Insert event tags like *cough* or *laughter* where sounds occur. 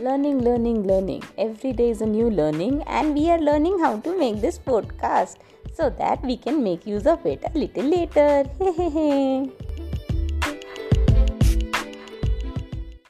Learning, learning, learning. Every day is a new learning, and we are learning how to make this podcast so that we can make use of it a little later. *laughs*